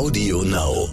Audio Now.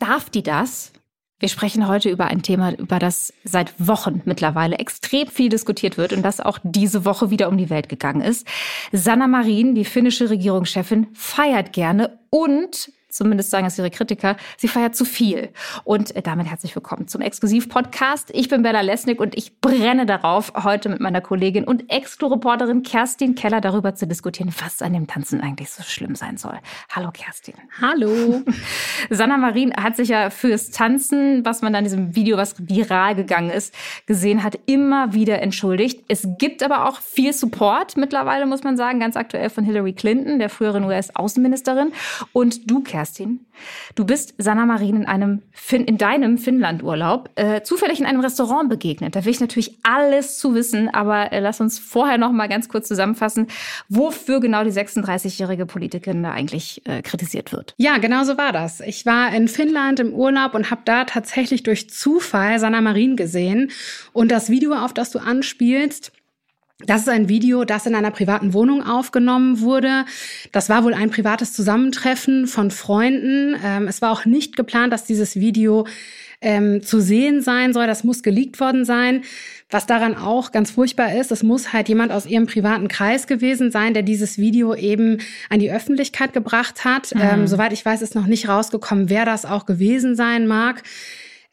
Darf die das? Wir sprechen heute über ein Thema, über das seit Wochen mittlerweile extrem viel diskutiert wird und das auch diese Woche wieder um die Welt gegangen ist. Sanna Marin, die finnische Regierungschefin, feiert gerne und zumindest sagen es ihre Kritiker, sie feiert zu viel. Und äh, damit herzlich willkommen zum Exklusiv-Podcast. Ich bin Bella Lesnick und ich brenne darauf, heute mit meiner Kollegin und Ex-Reporterin Kerstin Keller darüber zu diskutieren, was an dem Tanzen eigentlich so schlimm sein soll. Hallo Kerstin. Hallo. Sanna Marin hat sich ja fürs Tanzen, was man dann in diesem Video, was viral gegangen ist, gesehen hat, immer wieder entschuldigt. Es gibt aber auch viel Support mittlerweile, muss man sagen, ganz aktuell von Hillary Clinton, der früheren US-Außenministerin. Und du, Kerstin, Kerstin. Du bist Sanna Marin in einem fin in deinem Finnlandurlaub äh, zufällig in einem Restaurant begegnet. Da will ich natürlich alles zu wissen, aber äh, lass uns vorher noch mal ganz kurz zusammenfassen, wofür genau die 36-jährige Politikerin da eigentlich äh, kritisiert wird. Ja, genau so war das. Ich war in Finnland im Urlaub und habe da tatsächlich durch Zufall Sanna Marin gesehen und das Video, auf das du anspielst, das ist ein Video, das in einer privaten Wohnung aufgenommen wurde. Das war wohl ein privates Zusammentreffen von Freunden. Ähm, es war auch nicht geplant, dass dieses Video ähm, zu sehen sein soll. Das muss geleakt worden sein. Was daran auch ganz furchtbar ist, es muss halt jemand aus ihrem privaten Kreis gewesen sein, der dieses Video eben an die Öffentlichkeit gebracht hat. Mhm. Ähm, soweit ich weiß, ist noch nicht rausgekommen, wer das auch gewesen sein mag.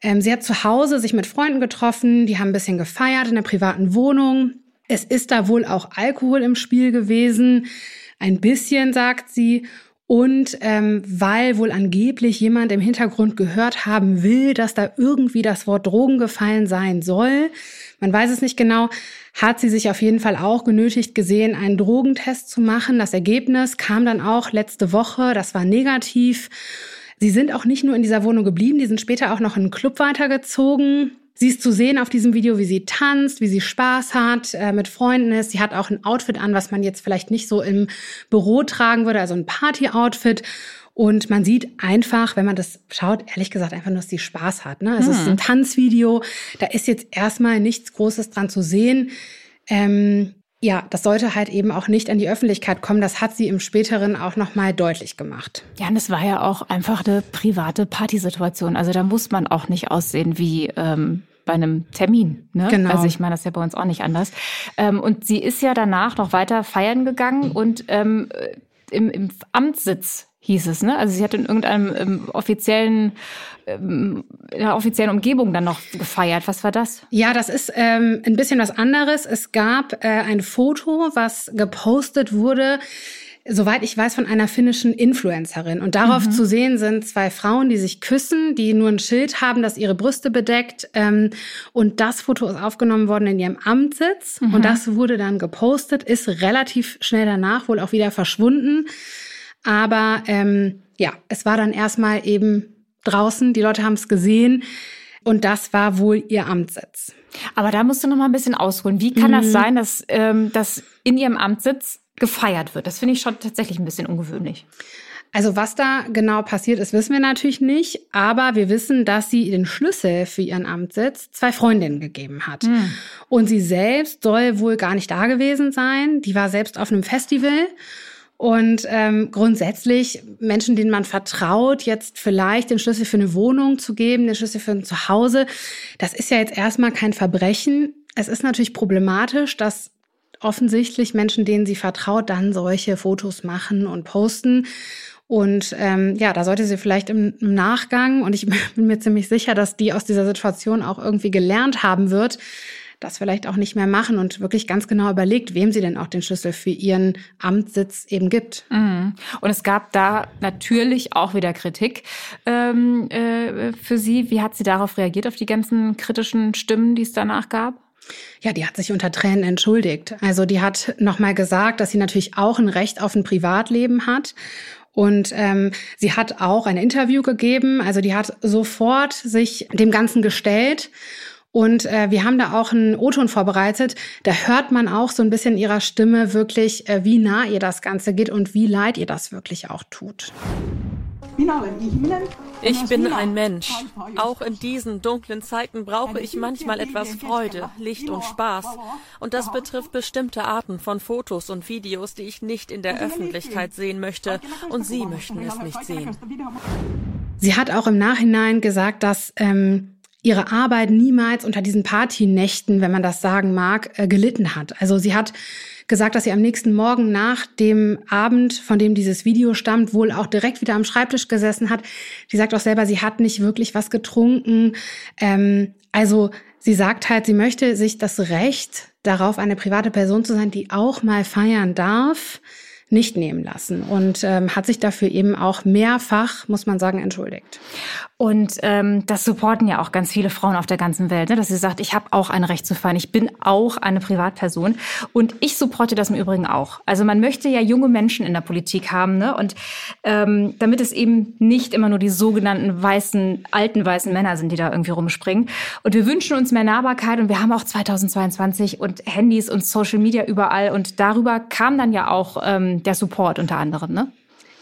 Ähm, sie hat zu Hause sich mit Freunden getroffen, die haben ein bisschen gefeiert in der privaten Wohnung. Es ist da wohl auch Alkohol im Spiel gewesen. Ein bisschen, sagt sie. Und ähm, weil wohl angeblich jemand im Hintergrund gehört haben will, dass da irgendwie das Wort Drogen gefallen sein soll, man weiß es nicht genau, hat sie sich auf jeden Fall auch genötigt gesehen, einen Drogentest zu machen. Das Ergebnis kam dann auch letzte Woche, das war negativ. Sie sind auch nicht nur in dieser Wohnung geblieben, die sind später auch noch in einen Club weitergezogen. Sie ist zu sehen auf diesem Video, wie sie tanzt, wie sie Spaß hat, äh, mit Freunden ist. Sie hat auch ein Outfit an, was man jetzt vielleicht nicht so im Büro tragen würde, also ein Party-Outfit. Und man sieht einfach, wenn man das schaut, ehrlich gesagt, einfach nur, dass sie Spaß hat. Ne? Also hm. es ist ein hm. Tanzvideo, da ist jetzt erstmal nichts Großes dran zu sehen. Ähm, ja, das sollte halt eben auch nicht an die Öffentlichkeit kommen. Das hat sie im späteren auch nochmal deutlich gemacht. Ja, und es war ja auch einfach eine private Partysituation. Also da muss man auch nicht aussehen wie ähm, bei einem Termin. Ne? Genau. Also ich meine, das ist ja bei uns auch nicht anders. Ähm, und sie ist ja danach noch weiter feiern gegangen und ähm, im, im Amtssitz hieß es, ne? Also sie hat in irgendeinem ähm, offiziellen ähm, in der offiziellen Umgebung dann noch gefeiert. Was war das? Ja, das ist ähm, ein bisschen was anderes. Es gab äh, ein Foto, was gepostet wurde soweit ich weiß, von einer finnischen Influencerin. Und darauf mhm. zu sehen sind zwei Frauen, die sich küssen, die nur ein Schild haben, das ihre Brüste bedeckt. Ähm, und das Foto ist aufgenommen worden in ihrem Amtssitz. Mhm. Und das wurde dann gepostet, ist relativ schnell danach wohl auch wieder verschwunden. Aber ähm, ja, es war dann erstmal eben draußen, die Leute haben es gesehen und das war wohl ihr Amtssitz. Aber da musst du noch mal ein bisschen ausholen. Wie kann mhm. das sein, dass, ähm, dass in ihrem Amtssitz gefeiert wird? Das finde ich schon tatsächlich ein bisschen ungewöhnlich. Also was da genau passiert ist, wissen wir natürlich nicht, aber wir wissen, dass sie den Schlüssel für ihren Amtssitz zwei Freundinnen gegeben hat. Mhm. Und sie selbst soll wohl gar nicht da gewesen sein. Die war selbst auf einem Festival und ähm, grundsätzlich Menschen, denen man vertraut, jetzt vielleicht den Schlüssel für eine Wohnung zu geben, den Schlüssel für ein Zuhause, das ist ja jetzt erstmal kein Verbrechen. Es ist natürlich problematisch, dass offensichtlich Menschen, denen sie vertraut, dann solche Fotos machen und posten. Und ähm, ja, da sollte sie vielleicht im, im Nachgang, und ich bin mir ziemlich sicher, dass die aus dieser Situation auch irgendwie gelernt haben wird, das vielleicht auch nicht mehr machen und wirklich ganz genau überlegt, wem sie denn auch den Schlüssel für ihren Amtssitz eben gibt. Mhm. Und es gab da natürlich auch wieder Kritik ähm, äh, für sie. Wie hat sie darauf reagiert, auf die ganzen kritischen Stimmen, die es danach gab? Ja, die hat sich unter Tränen entschuldigt. Also die hat nochmal gesagt, dass sie natürlich auch ein Recht auf ein Privatleben hat und ähm, sie hat auch ein Interview gegeben. Also die hat sofort sich dem Ganzen gestellt und äh, wir haben da auch einen O-Ton vorbereitet. Da hört man auch so ein bisschen ihrer Stimme wirklich, äh, wie nah ihr das Ganze geht und wie leid ihr das wirklich auch tut. Ich bin ein Mensch. Auch in diesen dunklen Zeiten brauche ich manchmal etwas Freude, Licht und Spaß. Und das betrifft bestimmte Arten von Fotos und Videos, die ich nicht in der Öffentlichkeit sehen möchte. Und Sie möchten es nicht sehen. Sie hat auch im Nachhinein gesagt, dass ähm, ihre Arbeit niemals unter diesen Partynächten, wenn man das sagen mag, äh, gelitten hat. Also sie hat gesagt, dass sie am nächsten Morgen nach dem Abend, von dem dieses Video stammt, wohl auch direkt wieder am Schreibtisch gesessen hat. Sie sagt auch selber, sie hat nicht wirklich was getrunken. Ähm, also sie sagt halt, sie möchte sich das Recht darauf, eine private Person zu sein, die auch mal feiern darf, nicht nehmen lassen und ähm, hat sich dafür eben auch mehrfach, muss man sagen, entschuldigt. Und ähm, das supporten ja auch ganz viele Frauen auf der ganzen Welt, ne? dass sie sagt, ich habe auch ein Recht zu feiern, ich bin auch eine Privatperson und ich supporte das im Übrigen auch. Also man möchte ja junge Menschen in der Politik haben ne? und ähm, damit es eben nicht immer nur die sogenannten weißen, alten weißen Männer sind, die da irgendwie rumspringen. Und wir wünschen uns mehr Nahbarkeit und wir haben auch 2022 und Handys und Social Media überall und darüber kam dann ja auch ähm, der Support unter anderem. Ne?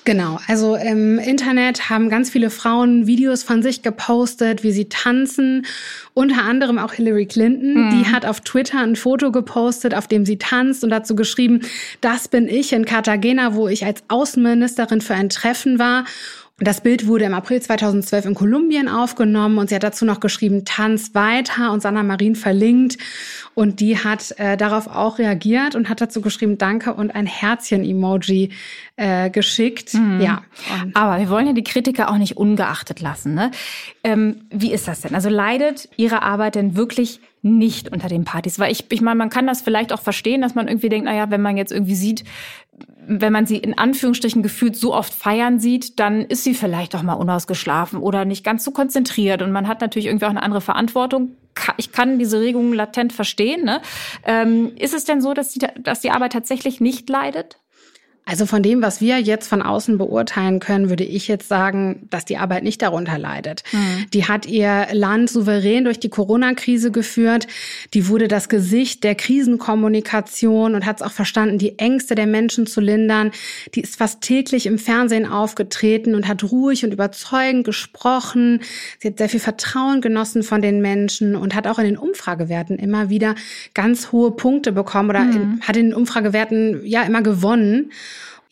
Genau, also im Internet haben ganz viele Frauen Videos von sich gepostet, wie sie tanzen. Unter anderem auch Hillary Clinton, mhm. die hat auf Twitter ein Foto gepostet, auf dem sie tanzt und dazu geschrieben, das bin ich in Cartagena, wo ich als Außenministerin für ein Treffen war. Das Bild wurde im April 2012 in Kolumbien aufgenommen und sie hat dazu noch geschrieben, Tanz weiter und Sanna Marin verlinkt. Und die hat äh, darauf auch reagiert und hat dazu geschrieben, danke und ein Herzchen-Emoji äh, geschickt. Mhm. Ja. Aber wir wollen ja die Kritiker auch nicht ungeachtet lassen. Ne? Ähm, wie ist das denn? Also leidet Ihre Arbeit denn wirklich nicht unter den Partys? Weil ich, ich meine, man kann das vielleicht auch verstehen, dass man irgendwie denkt, naja, wenn man jetzt irgendwie sieht, wenn man sie in Anführungsstrichen gefühlt so oft feiern sieht, dann ist sie vielleicht doch mal unausgeschlafen oder nicht ganz so konzentriert. Und man hat natürlich irgendwie auch eine andere Verantwortung. Ich kann diese Regungen latent verstehen. Ne? Ähm, ist es denn so, dass die, dass die Arbeit tatsächlich nicht leidet? Also von dem, was wir jetzt von außen beurteilen können, würde ich jetzt sagen, dass die Arbeit nicht darunter leidet. Mhm. Die hat ihr Land souverän durch die Corona-Krise geführt. Die wurde das Gesicht der Krisenkommunikation und hat es auch verstanden, die Ängste der Menschen zu lindern. Die ist fast täglich im Fernsehen aufgetreten und hat ruhig und überzeugend gesprochen. Sie hat sehr viel Vertrauen genossen von den Menschen und hat auch in den Umfragewerten immer wieder ganz hohe Punkte bekommen oder mhm. in, hat in den Umfragewerten ja immer gewonnen.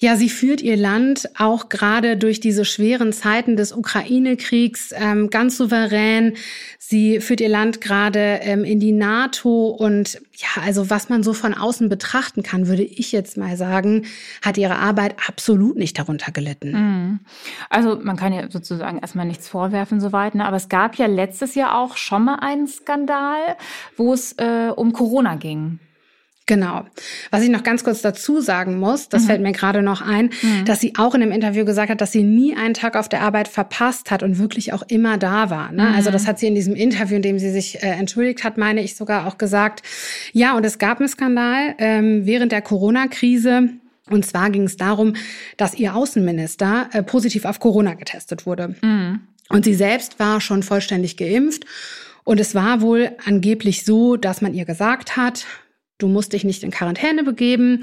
Ja, sie führt ihr Land auch gerade durch diese schweren Zeiten des Ukraine-Kriegs ähm, ganz souverän. Sie führt ihr Land gerade ähm, in die NATO und ja, also was man so von außen betrachten kann, würde ich jetzt mal sagen, hat ihre Arbeit absolut nicht darunter gelitten. Mhm. Also man kann ja sozusagen erstmal nichts vorwerfen soweit, ne? aber es gab ja letztes Jahr auch schon mal einen Skandal, wo es äh, um Corona ging. Genau. Was ich noch ganz kurz dazu sagen muss, das mhm. fällt mir gerade noch ein, mhm. dass sie auch in einem Interview gesagt hat, dass sie nie einen Tag auf der Arbeit verpasst hat und wirklich auch immer da war. Ne? Mhm. Also das hat sie in diesem Interview, in dem sie sich äh, entschuldigt hat, meine ich sogar auch gesagt. Ja, und es gab einen Skandal ähm, während der Corona-Krise. Und zwar ging es darum, dass ihr Außenminister äh, positiv auf Corona getestet wurde. Mhm. Und sie selbst war schon vollständig geimpft. Und es war wohl angeblich so, dass man ihr gesagt hat, Du musst dich nicht in Quarantäne begeben,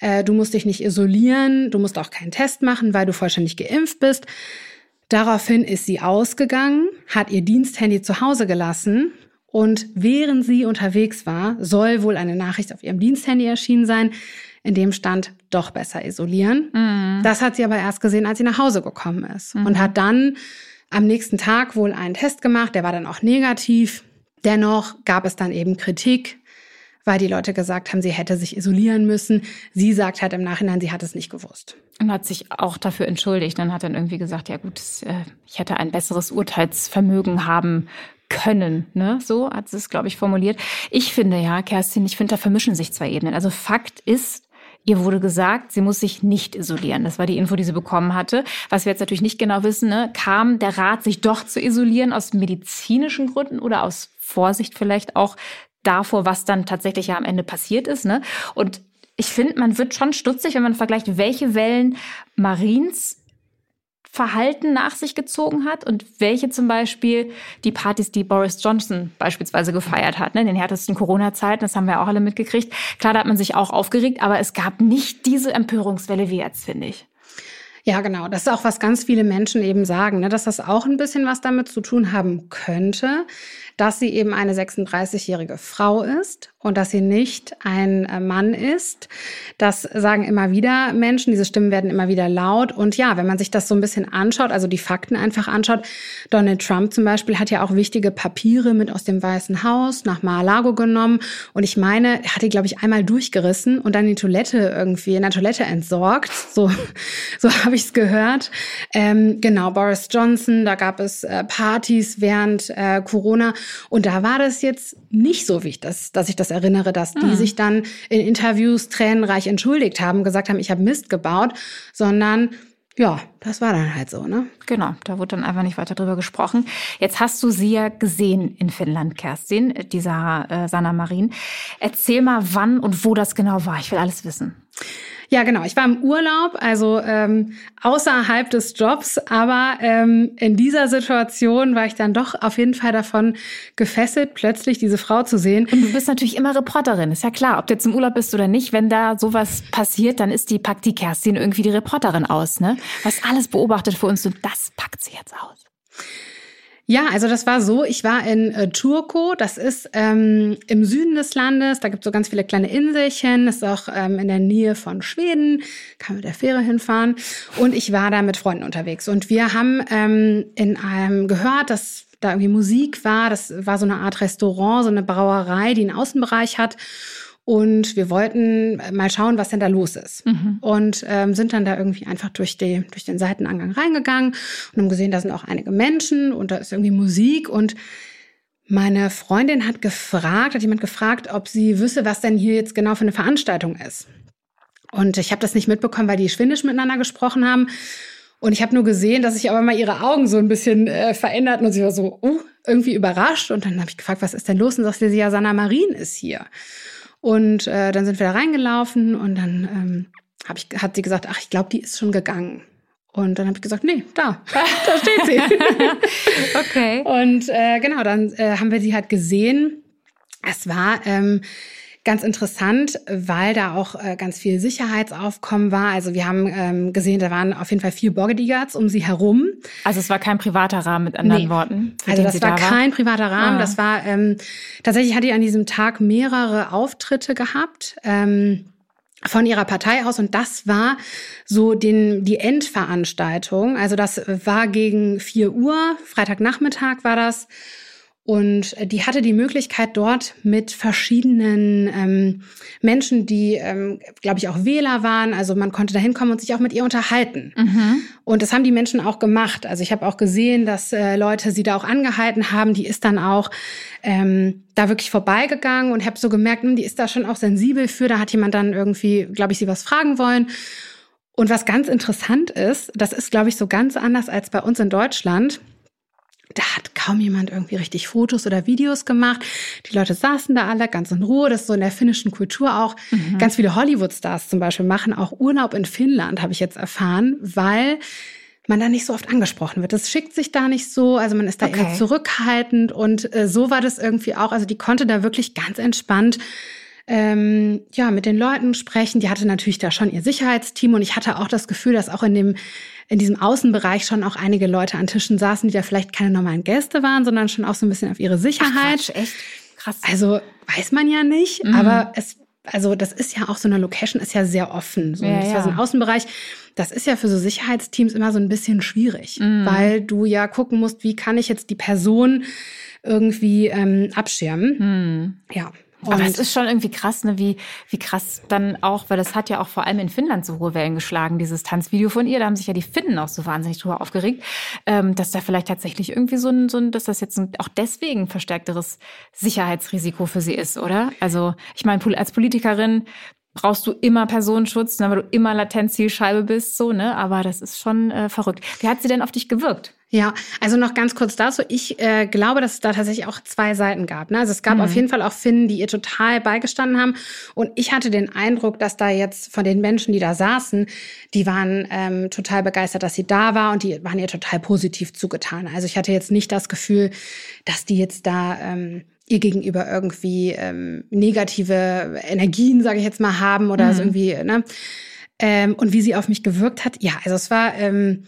äh, du musst dich nicht isolieren, du musst auch keinen Test machen, weil du vollständig geimpft bist. Daraufhin ist sie ausgegangen, hat ihr Diensthandy zu Hause gelassen und während sie unterwegs war, soll wohl eine Nachricht auf ihrem Diensthandy erschienen sein, in dem stand doch besser isolieren. Mhm. Das hat sie aber erst gesehen, als sie nach Hause gekommen ist mhm. und hat dann am nächsten Tag wohl einen Test gemacht, der war dann auch negativ. Dennoch gab es dann eben Kritik weil die Leute gesagt haben, sie hätte sich isolieren müssen. Sie sagt halt im Nachhinein, sie hat es nicht gewusst. Und hat sich auch dafür entschuldigt und hat dann irgendwie gesagt, ja gut, äh, ich hätte ein besseres Urteilsvermögen haben können, ne? So hat sie es, glaube ich, formuliert. Ich finde ja, Kerstin, ich finde, da vermischen sich zwei Ebenen. Also Fakt ist, Ihr wurde gesagt, sie muss sich nicht isolieren. Das war die Info, die sie bekommen hatte. Was wir jetzt natürlich nicht genau wissen, ne? kam der Rat, sich doch zu isolieren aus medizinischen Gründen oder aus Vorsicht vielleicht auch davor, was dann tatsächlich ja am Ende passiert ist. Ne? Und ich finde, man wird schon stutzig, wenn man vergleicht, welche Wellen Marines Verhalten nach sich gezogen hat und welche zum Beispiel die Partys, die Boris Johnson beispielsweise gefeiert hat, ne, in den härtesten Corona-Zeiten, das haben wir auch alle mitgekriegt. Klar, da hat man sich auch aufgeregt, aber es gab nicht diese Empörungswelle wie jetzt, finde ich. Ja, genau. Das ist auch, was ganz viele Menschen eben sagen, ne? dass das auch ein bisschen was damit zu tun haben könnte, dass sie eben eine 36-jährige Frau ist und dass sie nicht ein äh, Mann ist. Das sagen immer wieder Menschen, diese Stimmen werden immer wieder laut. Und ja, wenn man sich das so ein bisschen anschaut, also die Fakten einfach anschaut, Donald Trump zum Beispiel hat ja auch wichtige Papiere mit aus dem Weißen Haus nach Mar-a-Lago genommen. Und ich meine, er hat die, glaube ich, einmal durchgerissen und dann die Toilette irgendwie in der Toilette entsorgt. So, so habe ich es gehört. Ähm, genau, Boris Johnson, da gab es äh, Partys während äh, Corona. Und da war das jetzt nicht so, wie ich das, dass ich das erinnere, dass die mhm. sich dann in Interviews tränenreich entschuldigt haben, gesagt haben, ich habe Mist gebaut, sondern ja, das war dann halt so, ne? Genau, da wurde dann einfach nicht weiter drüber gesprochen. Jetzt hast du sie ja gesehen in Finnland, Kerstin, dieser äh, Sanna Marin. Erzähl mal, wann und wo das genau war. Ich will alles wissen. Ja, genau. Ich war im Urlaub, also ähm, außerhalb des Jobs, aber ähm, in dieser Situation war ich dann doch auf jeden Fall davon gefesselt, plötzlich diese Frau zu sehen. Und du bist natürlich immer Reporterin, ist ja klar. Ob du jetzt im Urlaub bist oder nicht, wenn da sowas passiert, dann ist die packt die Kerstin irgendwie die Reporterin aus, ne? Was alles beobachtet für uns und das packt sie jetzt aus. Ja, also das war so, ich war in äh, Turku, das ist ähm, im Süden des Landes, da gibt es so ganz viele kleine Inselchen, das ist auch ähm, in der Nähe von Schweden, kann mit der Fähre hinfahren. Und ich war da mit Freunden unterwegs. Und wir haben ähm, in einem gehört, dass da irgendwie Musik war, das war so eine Art Restaurant, so eine Brauerei, die einen Außenbereich hat und wir wollten mal schauen, was denn da los ist. Mhm. Und ähm, sind dann da irgendwie einfach durch, die, durch den Seitenangang reingegangen und haben gesehen, da sind auch einige Menschen und da ist irgendwie Musik. Und meine Freundin hat gefragt, hat jemand gefragt, ob sie wüsste, was denn hier jetzt genau für eine Veranstaltung ist. Und ich habe das nicht mitbekommen, weil die schwindisch miteinander gesprochen haben. Und ich habe nur gesehen, dass sich aber mal ihre Augen so ein bisschen äh, veränderten und sie war so uh, irgendwie überrascht. Und dann habe ich gefragt, was ist denn los? Und sagte sie, ja, Sanna Marin ist hier. Und äh, dann sind wir da reingelaufen und dann ähm, hab ich, hat sie gesagt, ach, ich glaube, die ist schon gegangen. Und dann habe ich gesagt, nee, da, da steht sie. okay. Und äh, genau, dann äh, haben wir sie halt gesehen. Es war ähm, ganz interessant, weil da auch äh, ganz viel Sicherheitsaufkommen war. Also wir haben ähm, gesehen, da waren auf jeden Fall vier Bodyguards um sie herum. Also es war kein privater Rahmen mit anderen nee. Worten. Also das war, da war kein privater Rahmen. Ah. Das war ähm, tatsächlich hat die an diesem Tag mehrere Auftritte gehabt. Ähm, von ihrer Partei aus und das war so den, die Endveranstaltung. Also das war gegen vier Uhr, Freitagnachmittag war das. Und die hatte die Möglichkeit dort mit verschiedenen ähm, Menschen, die, ähm, glaube ich, auch Wähler waren. Also man konnte da hinkommen und sich auch mit ihr unterhalten. Mhm. Und das haben die Menschen auch gemacht. Also ich habe auch gesehen, dass äh, Leute sie da auch angehalten haben. Die ist dann auch ähm, da wirklich vorbeigegangen und habe so gemerkt, hm, die ist da schon auch sensibel für. Da hat jemand dann irgendwie, glaube ich, sie was fragen wollen. Und was ganz interessant ist, das ist, glaube ich, so ganz anders als bei uns in Deutschland da hat kaum jemand irgendwie richtig Fotos oder Videos gemacht. Die Leute saßen da alle ganz in Ruhe. Das ist so in der finnischen Kultur auch. Mhm. Ganz viele Hollywood-Stars zum Beispiel machen auch Urlaub in Finnland, habe ich jetzt erfahren, weil man da nicht so oft angesprochen wird. Das schickt sich da nicht so, also man ist da okay. eher zurückhaltend und äh, so war das irgendwie auch. Also die konnte da wirklich ganz entspannt ähm, ja mit den Leuten sprechen. Die hatte natürlich da schon ihr Sicherheitsteam und ich hatte auch das Gefühl, dass auch in dem in diesem Außenbereich schon auch einige Leute an Tischen saßen, die da vielleicht keine normalen Gäste waren, sondern schon auch so ein bisschen auf ihre Sicherheit. Ach, Quatsch, echt? Krass. Also weiß man ja nicht, mhm. aber es, also das ist ja auch so eine Location, ist ja sehr offen. So, ja, das ja. so ein Außenbereich. Das ist ja für so Sicherheitsteams immer so ein bisschen schwierig, mhm. weil du ja gucken musst, wie kann ich jetzt die Person irgendwie ähm, abschirmen. Mhm. Ja. Und Aber es ist schon irgendwie krass, ne, wie, wie krass dann auch, weil das hat ja auch vor allem in Finnland so hohe Wellen geschlagen, dieses Tanzvideo von ihr. Da haben sich ja die Finnen auch so wahnsinnig drüber aufgeregt, ähm, dass da vielleicht tatsächlich irgendwie so ein, so ein, dass das jetzt ein, auch deswegen verstärkteres Sicherheitsrisiko für sie ist, oder? Also, ich meine, als Politikerin brauchst du immer Personenschutz, ne, weil du immer Latenzzielscheibe bist, so, ne? Aber das ist schon äh, verrückt. Wie hat sie denn auf dich gewirkt? Ja, also noch ganz kurz dazu. Ich äh, glaube, dass es da tatsächlich auch zwei Seiten gab. Ne? Also es gab mhm. auf jeden Fall auch Finnen, die ihr total beigestanden haben. Und ich hatte den Eindruck, dass da jetzt von den Menschen, die da saßen, die waren ähm, total begeistert, dass sie da war und die waren ihr total positiv zugetan. Also ich hatte jetzt nicht das Gefühl, dass die jetzt da ähm, ihr gegenüber irgendwie ähm, negative Energien, sage ich jetzt mal, haben oder mhm. so irgendwie, ne? ähm, und wie sie auf mich gewirkt hat. Ja, also es war ähm,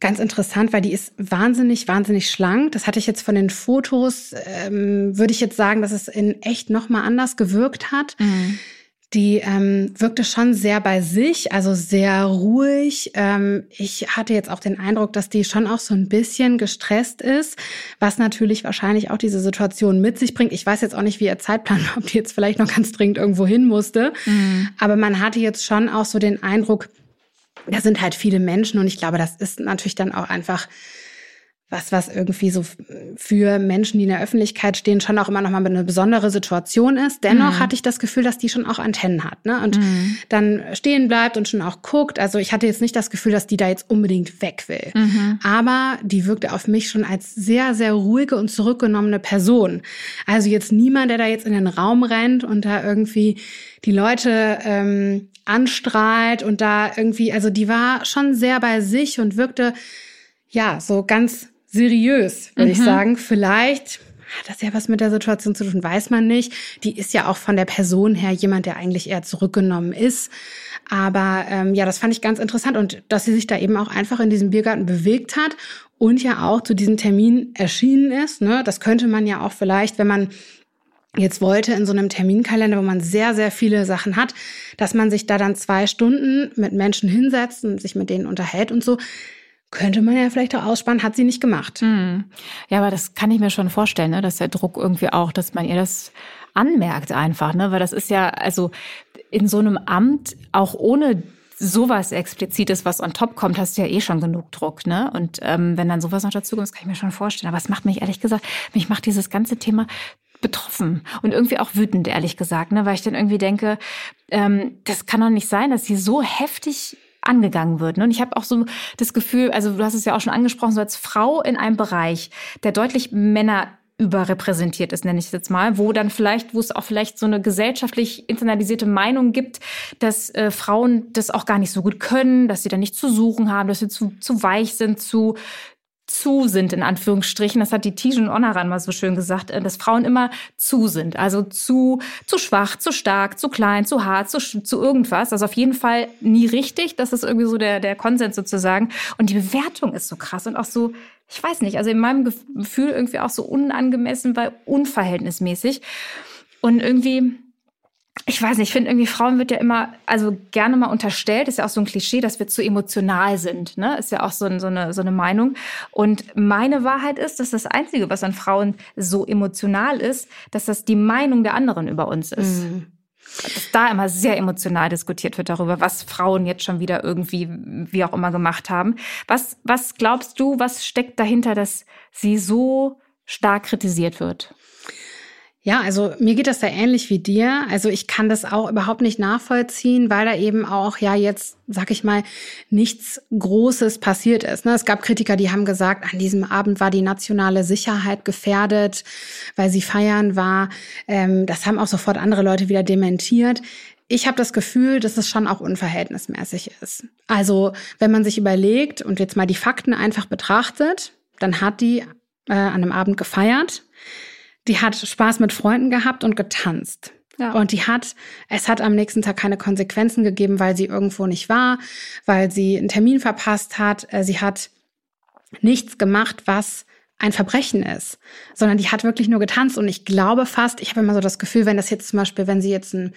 ganz interessant, weil die ist wahnsinnig, wahnsinnig schlank. Das hatte ich jetzt von den Fotos, ähm, würde ich jetzt sagen, dass es in echt nochmal anders gewirkt hat. Mhm. Die ähm, wirkte schon sehr bei sich, also sehr ruhig. Ähm, ich hatte jetzt auch den Eindruck, dass die schon auch so ein bisschen gestresst ist, was natürlich wahrscheinlich auch diese Situation mit sich bringt. Ich weiß jetzt auch nicht, wie ihr Zeitplan war, ob die jetzt vielleicht noch ganz dringend irgendwo hin musste. Mhm. Aber man hatte jetzt schon auch so den Eindruck, da sind halt viele Menschen und ich glaube, das ist natürlich dann auch einfach was, was irgendwie so für Menschen, die in der Öffentlichkeit stehen, schon auch immer noch mal eine besondere Situation ist. Dennoch mhm. hatte ich das Gefühl, dass die schon auch Antennen hat, ne? Und mhm. dann stehen bleibt und schon auch guckt. Also ich hatte jetzt nicht das Gefühl, dass die da jetzt unbedingt weg will. Mhm. Aber die wirkte auf mich schon als sehr, sehr ruhige und zurückgenommene Person. Also jetzt niemand, der da jetzt in den Raum rennt und da irgendwie die Leute ähm, anstrahlt und da irgendwie, also die war schon sehr bei sich und wirkte ja so ganz seriös, würde mhm. ich sagen. Vielleicht hat das ja was mit der Situation zu tun, weiß man nicht. Die ist ja auch von der Person her jemand, der eigentlich eher zurückgenommen ist. Aber ähm, ja, das fand ich ganz interessant und dass sie sich da eben auch einfach in diesem Biergarten bewegt hat und ja auch zu diesem Termin erschienen ist. Ne? Das könnte man ja auch vielleicht, wenn man jetzt wollte in so einem Terminkalender, wo man sehr, sehr viele Sachen hat, dass man sich da dann zwei Stunden mit Menschen hinsetzt und sich mit denen unterhält und so könnte man ja vielleicht auch ausspannen, hat sie nicht gemacht. Hm. Ja, aber das kann ich mir schon vorstellen, ne? dass der Druck irgendwie auch, dass man ihr das anmerkt einfach, ne? Weil das ist ja, also in so einem Amt, auch ohne sowas Explizites, was on top kommt, hast du ja eh schon genug Druck, ne? Und ähm, wenn dann sowas noch dazu kommt, das kann ich mir schon vorstellen. Aber es macht mich ehrlich gesagt, mich macht dieses ganze Thema betroffen und irgendwie auch wütend, ehrlich gesagt, ne? Weil ich dann irgendwie denke, ähm, das kann doch nicht sein, dass sie so heftig angegangen wird. Ne? Und ich habe auch so das Gefühl, also du hast es ja auch schon angesprochen, so als Frau in einem Bereich, der deutlich Männer überrepräsentiert ist, nenne ich es jetzt mal, wo dann vielleicht, wo es auch vielleicht so eine gesellschaftlich internalisierte Meinung gibt, dass äh, Frauen das auch gar nicht so gut können, dass sie da nicht zu suchen haben, dass sie zu, zu weich sind, zu zu sind, in Anführungsstrichen. Das hat die Tijan Onaran mal so schön gesagt, äh, dass Frauen immer zu sind. Also zu, zu schwach, zu stark, zu klein, zu hart, zu, zu irgendwas. Also auf jeden Fall nie richtig. Das ist irgendwie so der, der Konsens sozusagen. Und die Bewertung ist so krass und auch so, ich weiß nicht, also in meinem Gefühl irgendwie auch so unangemessen, weil unverhältnismäßig. Und irgendwie, ich weiß nicht, ich finde irgendwie Frauen wird ja immer, also gerne mal unterstellt, ist ja auch so ein Klischee, dass wir zu emotional sind, ne? Ist ja auch so, so, eine, so eine Meinung. Und meine Wahrheit ist, dass das Einzige, was an Frauen so emotional ist, dass das die Meinung der anderen über uns ist. Mhm. Dass da immer sehr emotional diskutiert wird darüber, was Frauen jetzt schon wieder irgendwie, wie auch immer gemacht haben. Was, was glaubst du, was steckt dahinter, dass sie so stark kritisiert wird? Ja, also mir geht das da ähnlich wie dir. Also ich kann das auch überhaupt nicht nachvollziehen, weil da eben auch ja jetzt, sag ich mal, nichts Großes passiert ist. Ne? Es gab Kritiker, die haben gesagt, an diesem Abend war die nationale Sicherheit gefährdet, weil sie feiern war. Ähm, das haben auch sofort andere Leute wieder dementiert. Ich habe das Gefühl, dass es schon auch unverhältnismäßig ist. Also wenn man sich überlegt und jetzt mal die Fakten einfach betrachtet, dann hat die äh, an einem Abend gefeiert die hat Spaß mit Freunden gehabt und getanzt. Ja. Und die hat, es hat am nächsten Tag keine Konsequenzen gegeben, weil sie irgendwo nicht war, weil sie einen Termin verpasst hat. Äh, sie hat nichts gemacht, was ein Verbrechen ist, sondern die hat wirklich nur getanzt. Und ich glaube fast, ich habe immer so das Gefühl, wenn das jetzt zum Beispiel, wenn sie jetzt ein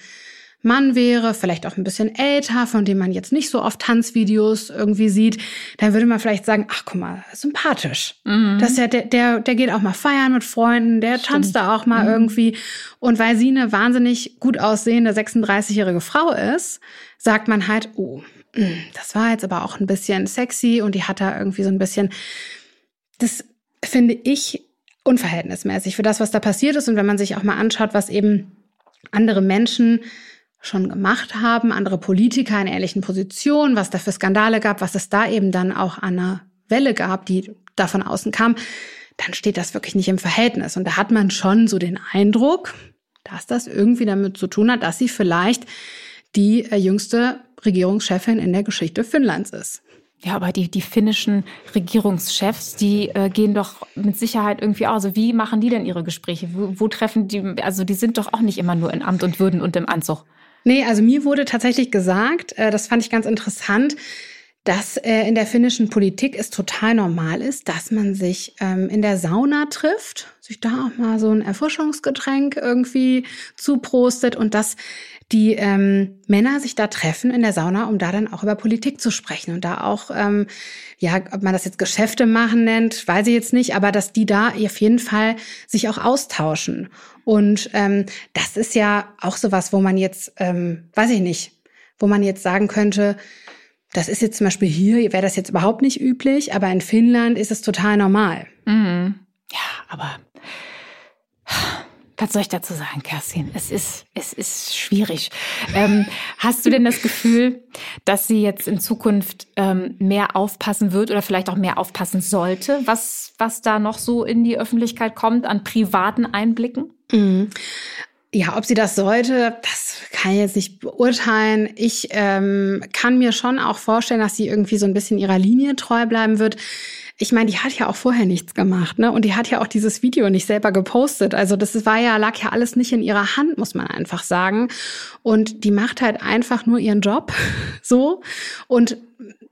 Mann wäre, vielleicht auch ein bisschen älter, von dem man jetzt nicht so oft Tanzvideos irgendwie sieht, dann würde man vielleicht sagen, ach guck mal, sympathisch. Mhm. Das ist ja, der, der, der geht auch mal feiern mit Freunden, der Stimmt. tanzt da auch mal mhm. irgendwie. Und weil sie eine wahnsinnig gut aussehende 36-jährige Frau ist, sagt man halt, oh, mm, das war jetzt aber auch ein bisschen sexy und die hat da irgendwie so ein bisschen, das finde ich unverhältnismäßig für das, was da passiert ist. Und wenn man sich auch mal anschaut, was eben andere Menschen schon gemacht haben, andere Politiker in ähnlichen Positionen, was da für Skandale gab, was es da eben dann auch an einer Welle gab, die da von außen kam, dann steht das wirklich nicht im Verhältnis. Und da hat man schon so den Eindruck, dass das irgendwie damit zu tun hat, dass sie vielleicht die äh, jüngste Regierungschefin in der Geschichte Finnlands ist. Ja, aber die, die finnischen Regierungschefs, die äh, gehen doch mit Sicherheit irgendwie aus. Also wie machen die denn ihre Gespräche? Wo, wo treffen die, also die sind doch auch nicht immer nur in Amt und Würden und im Anzug. Nee, also mir wurde tatsächlich gesagt, äh, das fand ich ganz interessant, dass äh, in der finnischen Politik es total normal ist, dass man sich ähm, in der Sauna trifft, sich da auch mal so ein Erfrischungsgetränk irgendwie zuprostet und dass die ähm, Männer sich da treffen in der Sauna, um da dann auch über Politik zu sprechen und da auch, ähm, ja, ob man das jetzt Geschäfte machen nennt, weiß ich jetzt nicht, aber dass die da auf jeden Fall sich auch austauschen. Und ähm, das ist ja auch sowas, wo man jetzt, ähm, weiß ich nicht, wo man jetzt sagen könnte, das ist jetzt zum Beispiel hier, wäre das jetzt überhaupt nicht üblich, aber in Finnland ist es total normal. Mhm. Ja, aber was soll ich dazu sagen, Kerstin? Es ist, es ist schwierig. Ähm, hast du denn das Gefühl, dass sie jetzt in Zukunft ähm, mehr aufpassen wird oder vielleicht auch mehr aufpassen sollte, was, was da noch so in die Öffentlichkeit kommt an privaten Einblicken? Mhm. Ja, ob sie das sollte, das kann ich jetzt nicht beurteilen. Ich ähm, kann mir schon auch vorstellen, dass sie irgendwie so ein bisschen ihrer Linie treu bleiben wird. Ich meine, die hat ja auch vorher nichts gemacht, ne? Und die hat ja auch dieses Video nicht selber gepostet. Also das war ja, lag ja alles nicht in ihrer Hand, muss man einfach sagen. Und die macht halt einfach nur ihren Job so. Und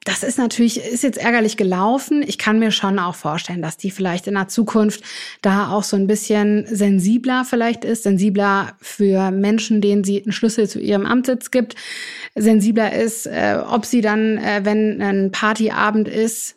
das ist natürlich, ist jetzt ärgerlich gelaufen. Ich kann mir schon auch vorstellen, dass die vielleicht in der Zukunft da auch so ein bisschen sensibler vielleicht ist, sensibler für Menschen, denen sie einen Schlüssel zu ihrem Amtssitz gibt, sensibler ist, äh, ob sie dann, äh, wenn ein Partyabend ist,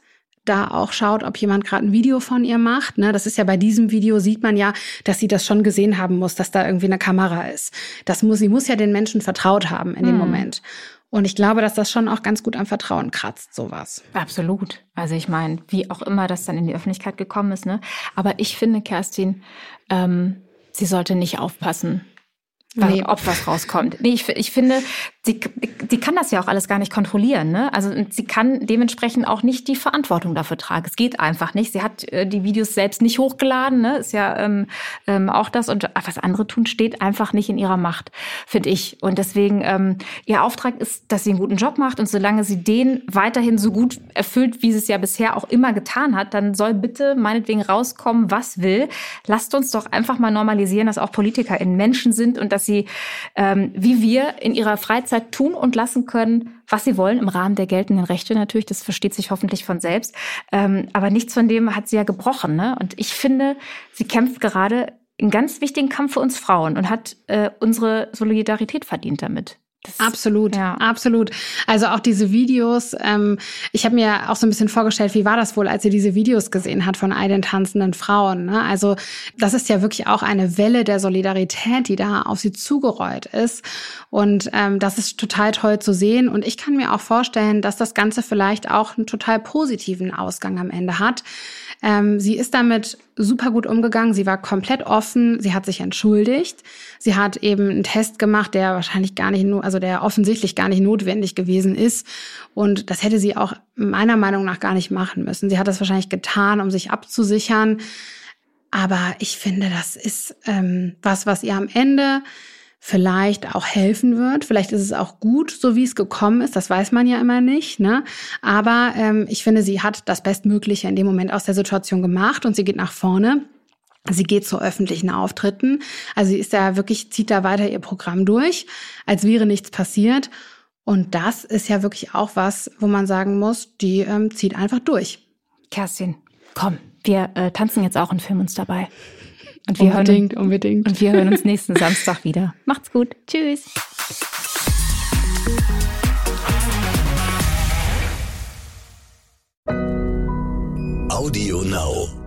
da auch schaut, ob jemand gerade ein Video von ihr macht. Ne? Das ist ja bei diesem Video sieht man ja, dass sie das schon gesehen haben muss, dass da irgendwie eine Kamera ist. Das muss, sie muss ja den Menschen vertraut haben in dem hm. Moment. Und ich glaube, dass das schon auch ganz gut am Vertrauen kratzt, sowas. Absolut. Also ich meine, wie auch immer das dann in die Öffentlichkeit gekommen ist, ne? Aber ich finde, Kerstin, ähm, sie sollte nicht aufpassen, nee. ob was rauskommt. Nee, ich, ich finde, sie, sie kann das ja auch alles gar nicht kontrollieren. Ne? Also sie kann dementsprechend auch nicht die Verantwortung dafür tragen. Es geht einfach nicht. Sie hat äh, die Videos selbst nicht hochgeladen, ne? ist ja ähm, ähm, auch das. Und was andere tun, steht einfach nicht in ihrer Macht, finde ich. Und deswegen, ähm, ihr Auftrag ist, dass sie einen guten Job macht. Und solange sie den weiterhin so gut erfüllt, wie sie es ja bisher auch immer getan hat, dann soll bitte meinetwegen rauskommen, was will. Lasst uns doch einfach mal normalisieren, dass auch PolitikerInnen Menschen sind und dass sie, ähm, wie wir, in ihrer Freizeit tun und lassen können, was sie wollen, im Rahmen der geltenden Rechte natürlich. Das versteht sich hoffentlich von selbst. Ähm, aber nichts von dem hat sie ja gebrochen. Ne? Und ich finde, sie kämpft gerade einen ganz wichtigen Kampf für uns Frauen und hat äh, unsere Solidarität verdient damit. Das, absolut, ja. absolut. Also auch diese Videos, ähm, ich habe mir auch so ein bisschen vorgestellt, wie war das wohl, als sie diese Videos gesehen hat von all den tanzenden Frauen. Ne? Also das ist ja wirklich auch eine Welle der Solidarität, die da auf sie zugerollt ist. Und ähm, das ist total toll zu sehen. Und ich kann mir auch vorstellen, dass das Ganze vielleicht auch einen total positiven Ausgang am Ende hat. Ähm, sie ist damit super gut umgegangen. Sie war komplett offen. Sie hat sich entschuldigt. Sie hat eben einen Test gemacht, der wahrscheinlich gar nicht, also der offensichtlich gar nicht notwendig gewesen ist. Und das hätte sie auch meiner Meinung nach gar nicht machen müssen. Sie hat das wahrscheinlich getan, um sich abzusichern. Aber ich finde, das ist ähm, was, was ihr am Ende vielleicht auch helfen wird. Vielleicht ist es auch gut, so wie es gekommen ist. Das weiß man ja immer nicht. Ne? Aber ähm, ich finde, sie hat das Bestmögliche in dem Moment aus der Situation gemacht und sie geht nach vorne. Sie geht zu öffentlichen Auftritten. Also sie ist da wirklich, zieht da weiter ihr Programm durch, als wäre nichts passiert. Und das ist ja wirklich auch was, wo man sagen muss, die ähm, zieht einfach durch. Kerstin, komm, wir äh, tanzen jetzt auch und filmen uns dabei. Und wir unbedingt, hören, unbedingt. Und wir hören uns nächsten Samstag wieder. Macht's gut. Tschüss. Audio Now.